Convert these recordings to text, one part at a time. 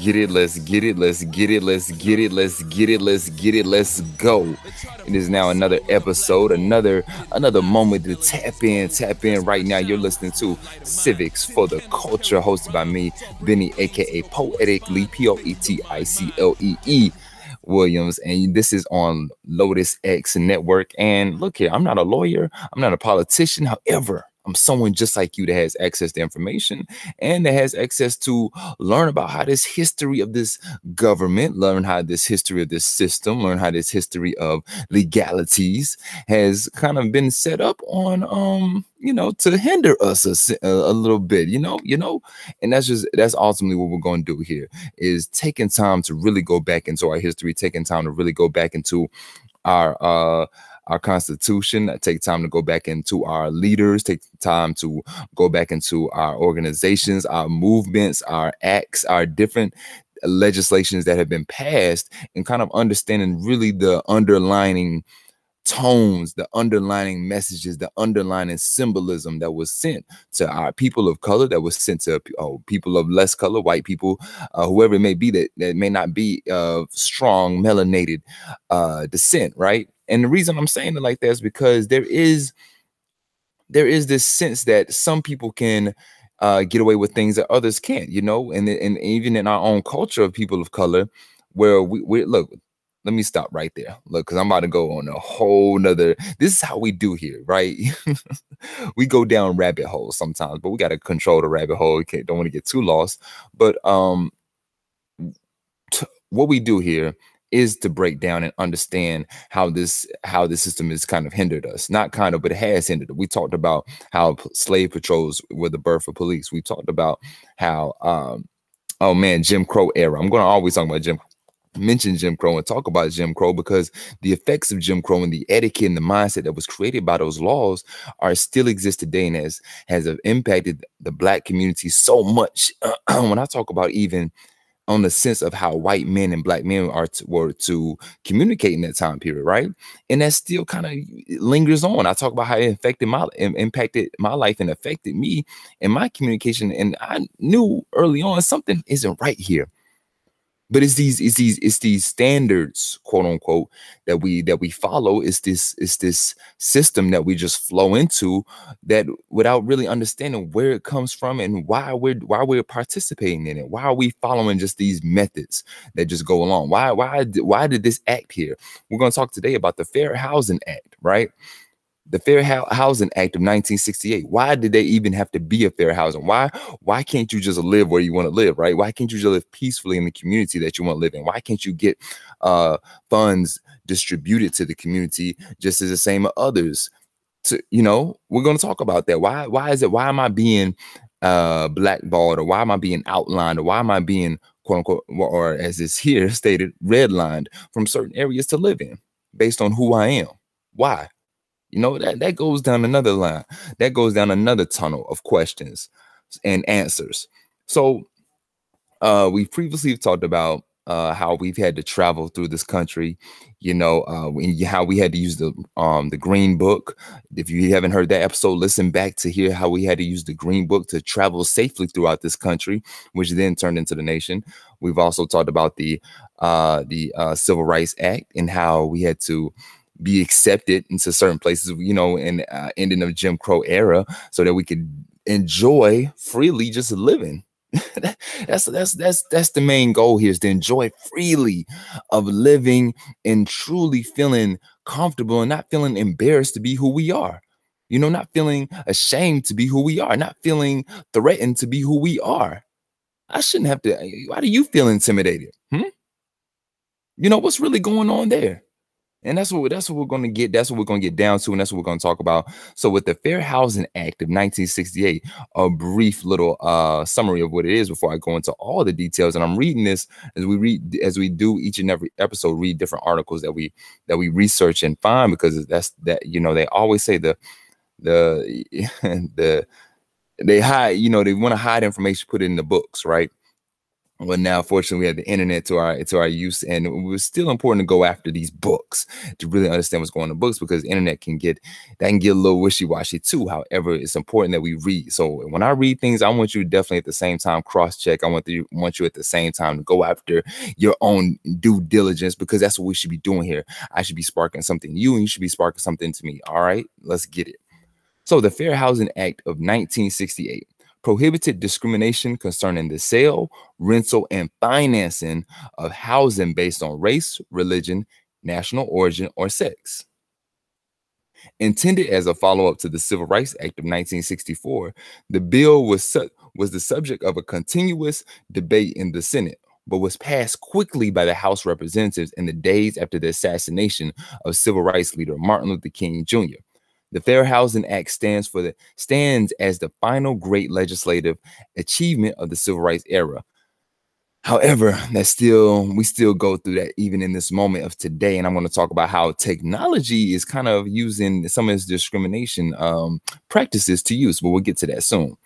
get it, let's get it, let's get it, let's get it, let's get it, let's get it, let's go. It is now another episode, another another moment to tap in, tap in right now. You're listening to Civics for the Culture, hosted by me, Bennie, aka Poeticlee, P-O-E-T-I-C-L-E-E. Williams, and this is on Lotus X Network. And look here, I'm not a lawyer, I'm not a politician. However, I'm someone just like you that has access to information and that has access to learn about how this history of this government, learn how this history of this system, learn how this history of legalities has kind of been set up on um you know to hinder us a, a, little bit you know you know? And that's just that's ultimately what we're going to do here is taking time to really go back into our history taking time to really go back into our uh our constitution, take time to go back into our leaders, take time to go back into our organizations, our movements, our acts, our different legislations that have been passed, and kind of understanding really the underlining tones, the underlining messages, the underlining symbolism that was sent to our people of color, that was sent to oh, people of less color, white people, uh, whoever it may be that, that may not be of strong melanated uh, descent, right? And the reason I'm saying it like that is because there is there is this sense that some people can uh, get away with things that others can't, you know, and and even in our own culture of people of color, where we, we look. Let me stop right there. Look, because I'm about to go on a whole nother. This is how we do here, right? we go down rabbit holes sometimes, but we got to control the rabbit hole. We can't, don't want to get too lost. But um, t- what we do here is to break down and understand how this how the system has kind of hindered us not kind of but it has hindered we talked about how slave patrols were the birth of police we talked about how um oh man jim crow era i'm going to always talk about jim mention Jim Crow and talk about Jim Crow because the effects of Jim Crow and the etiquette and the mindset that was created by those laws are still exist today and has has impacted the black community so much. when I talk about even on the sense of how white men and black men are to, were to communicate in that time period, right? And that still kind of lingers on. I talk about how it affected my impacted my life and affected me and my communication. And I knew early on something isn't right here but it's these it's these it's these standards quote unquote that we that we follow. It's this it's this system that we just flow into that without really understanding where it comes from and why we're why we're participating in it. Why are we following just these methods that just go along? Why why why did this act here? We're going to talk today about the fair housing act right the Fair Housing Act of 1968. Why did they even have to be a fair housing? Why why can't you just live where you want to live, right? Why can't you just live peacefully in the community that you want to live in? Why can't you get uh, funds distributed to the community just as the same as others? To you know, we're going to talk about that. Why why is it? Why am I being uh, blackballed, or why am I being outlined, or why am I being quote unquote, or as is here stated, redlined from certain areas to live in based on who I am? Why? You know, that, that goes down another line. That goes down another tunnel of questions and answers. So uh we previously talked about uh how we've had to travel through this country, you know, uh how we had to use the um the green book. If you haven't heard that episode, listen back to hear how we had to use the green book to travel safely throughout this country, which then turned into the nation. We've also talked about the uh the uh Civil Rights Act and how we had to be accepted into certain places, you know, in uh, ending of Jim Crow era, so that we could enjoy freely just living. that's that's that's that's the main goal here is to enjoy freely of living and truly feeling comfortable and not feeling embarrassed to be who we are. You know, not feeling ashamed to be who we are, not feeling threatened to be who we are. I shouldn't have to. Why do you feel intimidated? Hmm? You know what's really going on there? And that's what that's what we're going to get. That's what we're going to get down to, and that's what we're going to talk about. So, with the Fair Housing Act of 1968, a brief little uh, summary of what it is before I go into all the details. And I'm reading this as we read as we do each and every episode, read different articles that we that we research and find because that's that you know they always say the the the they hide you know they want to hide information put it in the books right well now fortunately we had the internet to our to our use and it was still important to go after these books to really understand what's going on in books because the internet can get that can get a little wishy-washy too however it's important that we read. So when i read things i want you definitely at the same time cross-check. I want you want you at the same time to go after your own due diligence because that's what we should be doing here. I should be sparking something you and you should be sparking something to me. All right let's get it. So the fair housing act of 1968 prohibited discrimination concerning the sale, rental, and financing of housing based on race, religion, national origin, or sex. Intended as a follow-up to the Civil Rights Act of 1964, the bill was, su- was the subject of a continuous debate in the Senate, but was passed quickly by the House representatives in the days after the assassination of civil rights leader Martin Luther King Jr. The Fair Housing Act stands for the stands as the final great legislative achievement of the civil rights era. However, that still we still go through that even in this moment of today, and I'm going to talk about how technology is kind of using some of its discrimination um, practices to use, but we'll get to that soon.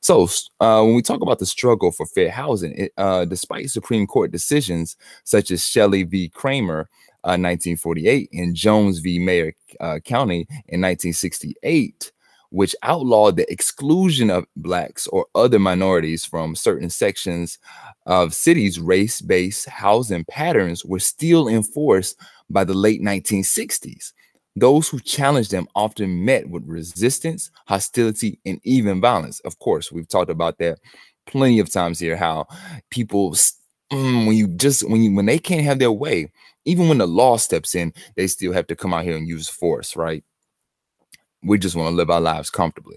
So, uh, when we talk about the struggle for fair housing, it, uh, despite Supreme Court decisions such as Shelley v. Kraemer 1948 uh, and Jones v. Mayer uh, County in 1968, which outlawed the exclusion of blacks or other minorities from certain sections of cities. Race-based housing patterns were still enforced by the late 1960s. Those who challenged them often met with resistance, hostility, and even violence. Of course, we've talked about that plenty of times here. How people, mm, when you just when you when they can't have their way, even when the law steps in, they still have to come out here and use force, right? We just want to live our lives comfortably.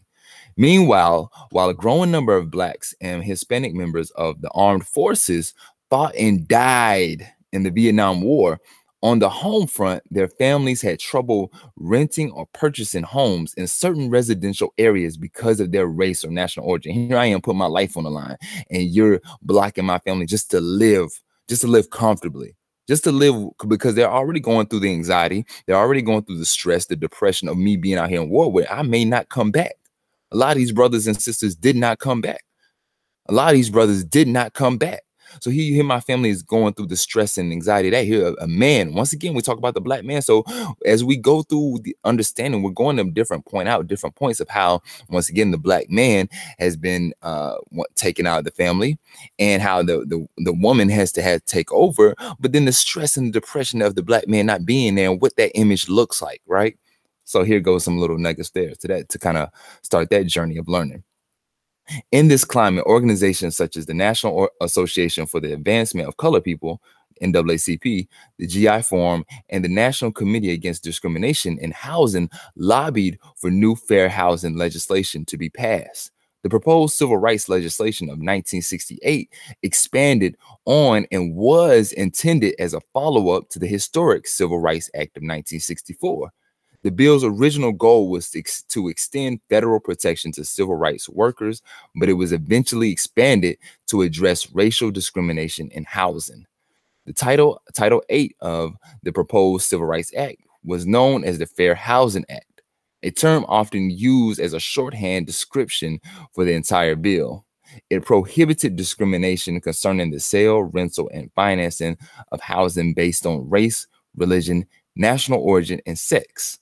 Meanwhile, while a growing number of blacks and Hispanic members of the armed forces fought and died in the Vietnam War, on the home front, their families had trouble renting or purchasing homes in certain residential areas because of their race or national origin. Here I am putting my life on the line, and you're blocking my family just to live, just to live comfortably just to live because they're already going through the anxiety, they're already going through the stress, the depression of me being out here in war where I may not come back. A lot of these brothers and sisters did not come back. A lot of these brothers did not come back. So here, here my family is going through the stress and anxiety that here a, man. Once again, we talk about the black man. So as we go through the understanding, we're going to different point out different points of how once again the black man has been uh taken out of the family and how the the, the woman has to have take over, but then the stress and depression of the black man not being there and what that image looks like, right? So here goes some little nuggets there to that to kind of start that journey of learning. In this climate, organizations such as the National Association for the Advancement of Colored People, NAACP, the GI Forum, and the National Committee Against Discrimination in Housing lobbied for new fair housing legislation to be passed. The proposed civil rights legislation of 1968 expanded on and was intended as a follow up to the historic Civil Rights Act of 1964. The bill's original goal was to, ex to, extend federal protection to civil rights workers, but it was eventually expanded to address racial discrimination in housing. The title, Title 8 of the proposed Civil Rights Act was known as the Fair Housing Act, a term often used as a shorthand description for the entire bill. It prohibited discrimination concerning the sale, rental, and financing of housing based on race, religion, national origin, and sex.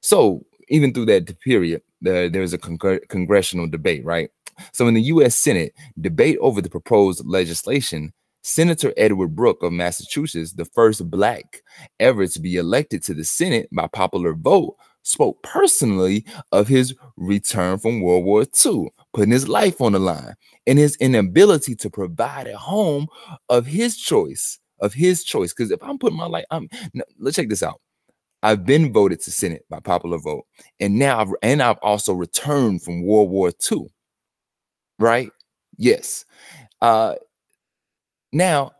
So even through that period, there, there was a congr congressional debate, right? So in the U.S. Senate, debate over the proposed legislation, Senator Edward Brooke of Massachusetts, the first black ever to be elected to the Senate by popular vote, spoke personally of his return from World War II, putting his life on the line and his inability to provide a home of his choice, of his choice. Because if I'm putting my life, I'm let's check this out. I've been voted to Senate by popular vote, and now I've, and I've also returned from World War II. Right? Yes. Uh, now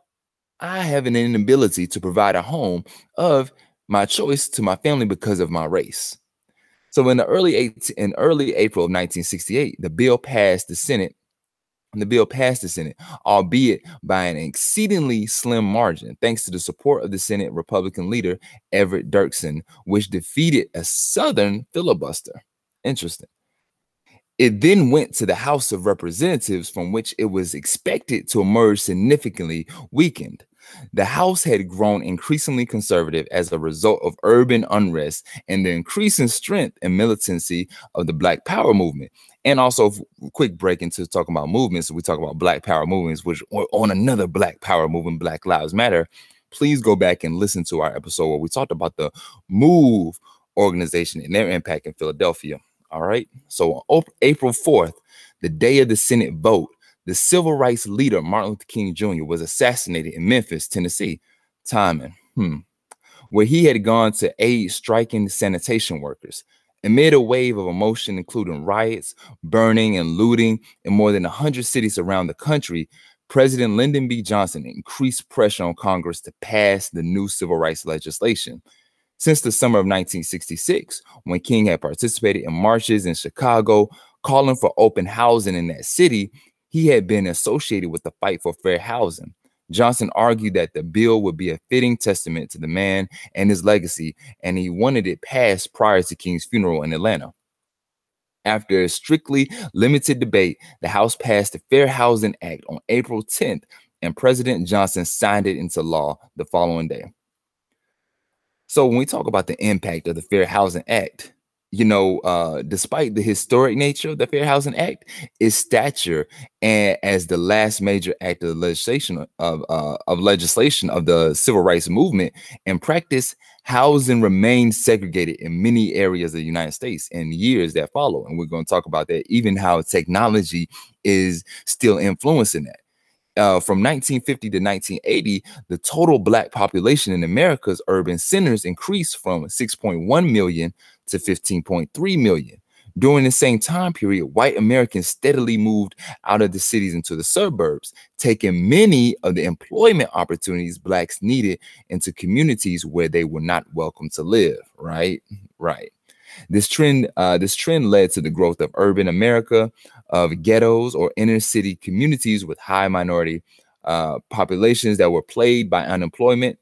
I have an inability to provide a home of my choice to my family because of my race. So in the early eight, in early April of 1968, the bill passed the Senate the bill passed the Senate, albeit by an exceedingly slim margin, thanks to the support of the Senate Republican leader Everett Dirksen, which defeated a Southern filibuster. Interesting. It then went to the House of Representatives, from which it was expected to emerge significantly weakened. The House had grown increasingly conservative as a result of urban unrest and the increasing strength and militancy of the Black Power movement. And also, quick break into talking about movements. We talk about Black Power movements, which on another Black Power movement, Black Lives Matter. Please go back and listen to our episode where we talked about the MOVE organization and their impact in Philadelphia. All right. So April 4th, the day of the Senate vote, the civil rights leader Martin Luther King Jr. was assassinated in Memphis, Tennessee. Timing, hmm, where he had gone to aid striking sanitation workers. Amid a wave of emotion, including riots, burning, and looting in more than 100 cities around the country, President Lyndon B. Johnson increased pressure on Congress to pass the new civil rights legislation. Since the summer of 1966, when King had participated in marches in Chicago calling for open housing in that city, he had been associated with the fight for fair housing. Johnson argued that the bill would be a fitting testament to the man and his legacy, and he wanted it passed prior to King's funeral in Atlanta. After a strictly limited debate, the House passed the Fair Housing Act on April 10th, and President Johnson signed it into law the following day. So when we talk about the impact of the Fair Housing Act, you know, uh, despite the historic nature of the Fair Housing Act, its stature and as the last major act of legislation of uh, of legislation of the civil rights movement, in practice, housing remained segregated in many areas of the United States in years that follow, and we're going to talk about that. Even how technology is still influencing that uh, from 1950 to 1980, the total black population in America's urban centers increased from 6.1 million to 15.3 million. During the same time period, white Americans steadily moved out of the cities into the suburbs, taking many of the employment opportunities blacks needed into communities where they were not welcome to live. Right, right. This trend, uh, this trend led to the growth of urban America, of ghettos or inner city communities with high minority uh, populations that were plagued by unemployment.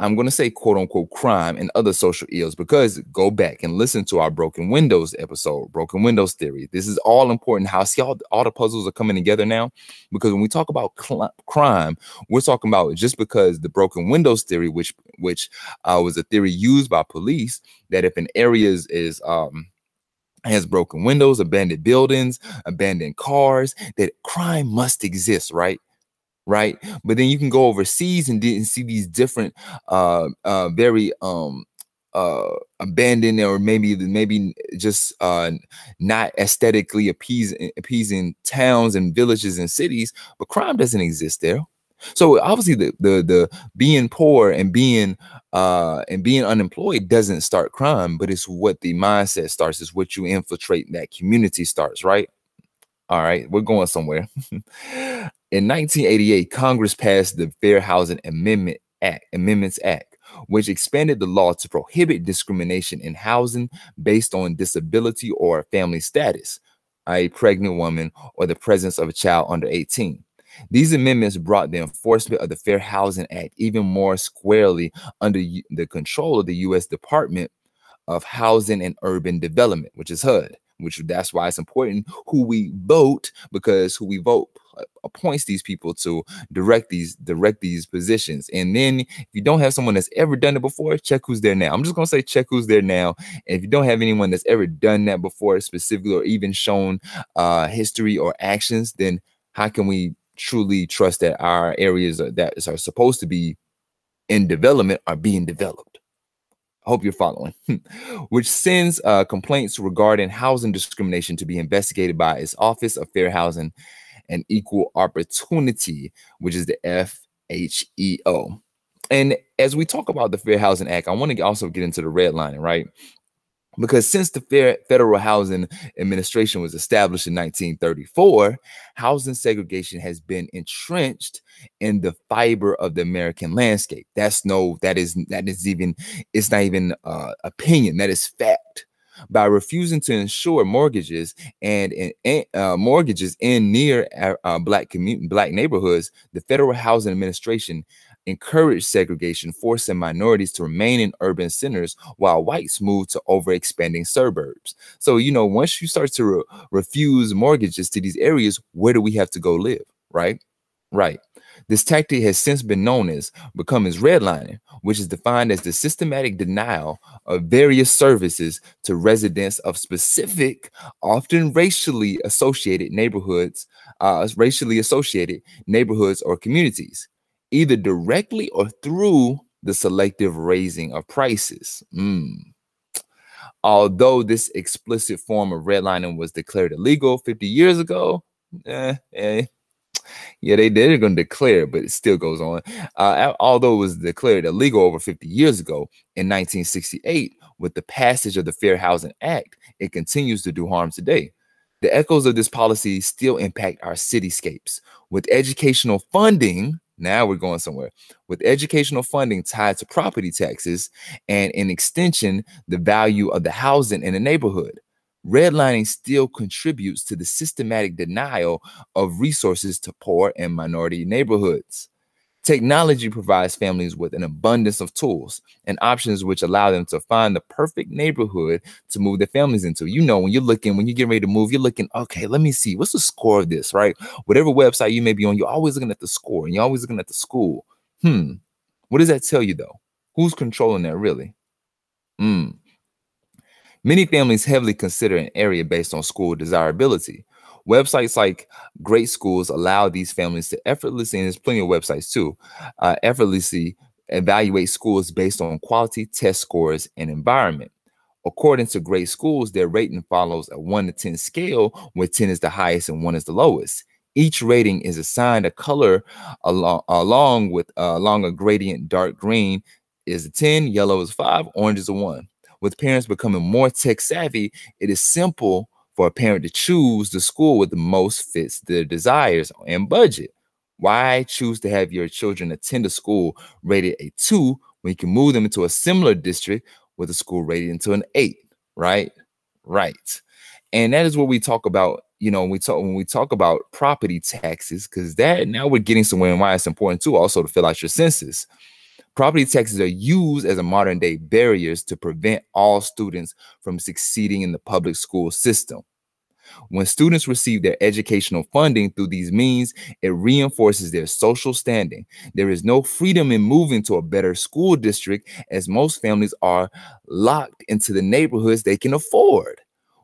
I'm going to say quote unquote crime and other social ills because go back and listen to our broken windows episode, broken windows theory. This is all important. How see all, all the puzzles are coming together now because when we talk about cl- crime, we're talking about just because the broken windows theory, which which uh, was a theory used by police, that if an area is, is um, has broken windows, abandoned buildings, abandoned cars, that crime must exist, right? Right. But then you can go overseas and see these different uh uh very um uh abandoned or maybe maybe just uh not aesthetically appeasing appeasing towns and villages and cities, but crime doesn't exist there. So obviously the the the being poor and being uh and being unemployed doesn't start crime, but it's what the mindset starts, is what you infiltrate that community starts, right? All right, we're going somewhere. In 1988, Congress passed the Fair Housing Amendment Act, Amendments Act, which expanded the law to prohibit discrimination in housing based on disability or family status, a pregnant woman, or the presence of a child under 18. These amendments brought the enforcement of the Fair Housing Act even more squarely under the control of the U.S. Department of Housing and Urban Development, which is HUD. Which that's why it's important who we vote because who we vote appoints these people to direct these direct these positions. And then if you don't have someone that's ever done it before, check who's there now. I'm just gonna say check who's there now. And if you don't have anyone that's ever done that before, specifically or even shown uh, history or actions, then how can we truly trust that our areas that are supposed to be in development are being developed. I hope you're following. Which sends uh, complaints regarding housing discrimination to be investigated by its Office of Fair Housing and Equal Opportunity, which is the FHEO. And as we talk about the Fair Housing Act, I want to also get into the redlining, right? Because since the Federal Housing Administration was established in 1934, housing segregation has been entrenched in the fiber of the American landscape. That's no, that is that is even it's not even uh, opinion. That is fact. By refusing to insure mortgages and, and uh, mortgages in near uh, black community, black neighborhoods, the Federal Housing Administration encouraged segregation, forcing minorities to remain in urban centers while whites moved to overexpanding suburbs. So, you know, once you start to re- refuse mortgages to these areas, where do we have to go live? Right? Right. This tactic has since been known as become as redlining, which is defined as the systematic denial of various services to residents of specific, often racially associated neighborhoods, uh, racially associated neighborhoods or communities, either directly or through the selective raising of prices. Mm. Although this explicit form of redlining was declared illegal 50 years ago, eh, eh, yeah, they they're going to declare, but it still goes on. Uh, although it was declared illegal over 50 years ago in 1968, with the passage of the Fair Housing Act, it continues to do harm today. The echoes of this policy still impact our cityscapes. With educational funding, now we're going somewhere. With educational funding tied to property taxes and in extension, the value of the housing in the neighborhood redlining still contributes to the systematic denial of resources to poor and minority neighborhoods. Technology provides families with an abundance of tools and options which allow them to find the perfect neighborhood to move their families into. You know, when you're looking, when you get ready to move, you're looking, okay, let me see, what's the score of this, right? Whatever website you may be on, you're always looking at the score and you're always looking at the school. Hmm. What does that tell you though? Who's controlling that really? Hmm. Many families heavily consider an area based on school desirability. Websites like GreatSchools allow these families to effortlessly, and there's plenty of websites too, uh, effortlessly evaluate schools based on quality, test scores, and environment. According to GreatSchools, their rating follows a 1 to 10 scale, where 10 is the highest and 1 is the lowest. Each rating is assigned a color along, along with uh, along a gradient dark green is a 10, yellow is 5, orange is a 1 with parents becoming more tech savvy, it is simple for a parent to choose the school with the most fits their desires and budget. Why choose to have your children attend a school rated a two when you can move them into a similar district with a school rated into an eight? Right, right. And that is what we talk about. You know, when we talk when we talk about property taxes, because that now we're getting somewhere and why it's important too, also to fill out your census. Property taxes are used as a modern day barriers to prevent all students from succeeding in the public school system. When students receive their educational funding through these means, it reinforces their social standing. There is no freedom in moving to a better school district, as most families are locked into the neighborhoods they can afford.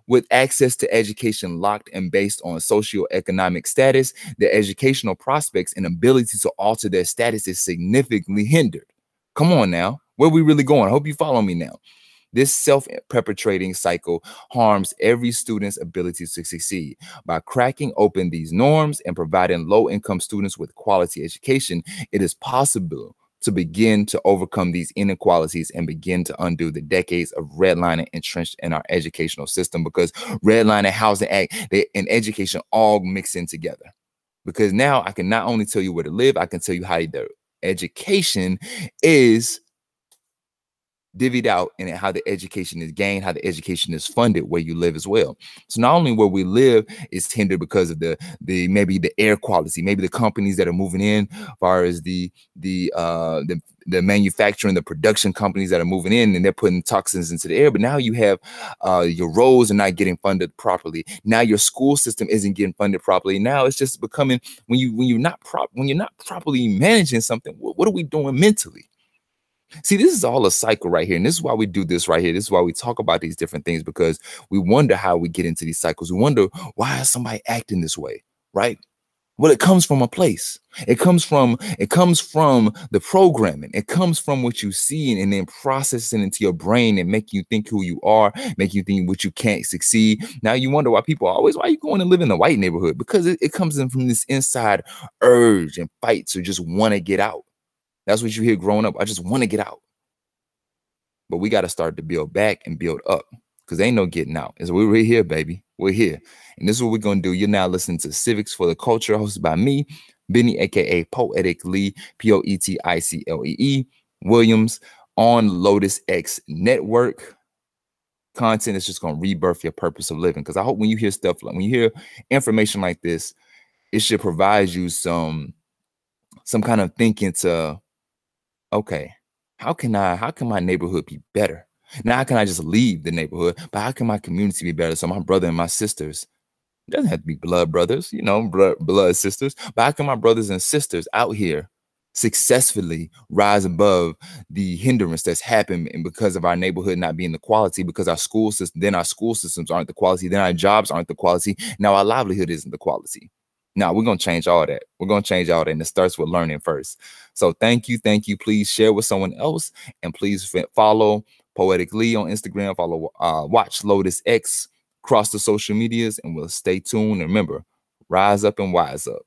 With access to education locked and based on socioeconomic status, their educational prospects and ability to alter their status is significantly hindered. Come on now. Where we really going? I hope you follow me now. This self perpetrating cycle harms every student's ability to succeed. By cracking open these norms and providing low income students with quality education, it is possible to begin to overcome these inequalities and begin to undo the decades of redlining entrenched in our educational system because redlining, housing act, they, and education all mix in together. Because now I can not only tell you where to live, I can tell you how to education is divvied out and how the education is gained, how the education is funded where you live as well. So not only where we live is hindered because of the the maybe the air quality, maybe the companies that are moving in, as far as the the uh the the manufacturing, the production companies that are moving in and they're putting toxins into the air. But now you have uh, your roads are not getting funded properly. Now your school system isn't getting funded properly. Now it's just becoming when you when you're not prop when you're not properly managing something. What, what are we doing mentally? See, this is all a cycle right here. And this is why we do this right here. This is why we talk about these different things because we wonder how we get into these cycles. We wonder why is somebody acting this way, right? Well, it comes from a place. It comes from it comes from the programming. It comes from what you see and then processing into your brain and making you think who you are, making you think what you can't succeed. Now you wonder why people always why you going to live in the white neighborhood because it, it comes in from this inside urge and fight to just want to get out. That's what you hear growing up. I just want to get out. But we got to start to build back and build up because ain't no getting out. Is we're here, baby. We're here. And this is what we're going to do. You're now listening to Civics for the Culture, hosted by me, Bennie, aka Poeticlee, P O E T I C L E E Williams on Lotus X Network. Content is just going to rebirth your purpose of living. Because I hope when you hear stuff like when you hear information like this, it should provide you some some kind of thinking to okay, how can I, how can my neighborhood be better? Now, how can I just leave the neighborhood? But how can my community be better? So my brother and my sisters, it doesn't have to be blood brothers, you know, blood, blood sisters. But how can my brothers and sisters out here successfully rise above the hindrance that's happened and because of our neighborhood not being the quality because our school system then our school systems aren't the quality then our jobs aren't the quality now our livelihood isn't the quality now we're to change all that. We're to change all that and it starts with learning first. So thank you thank you. Please share with someone else and please follow Poeticlee on instagram. Follow uh, watch lotus x. Across the social medias and we'll stay tuned. And remember rise up and wise up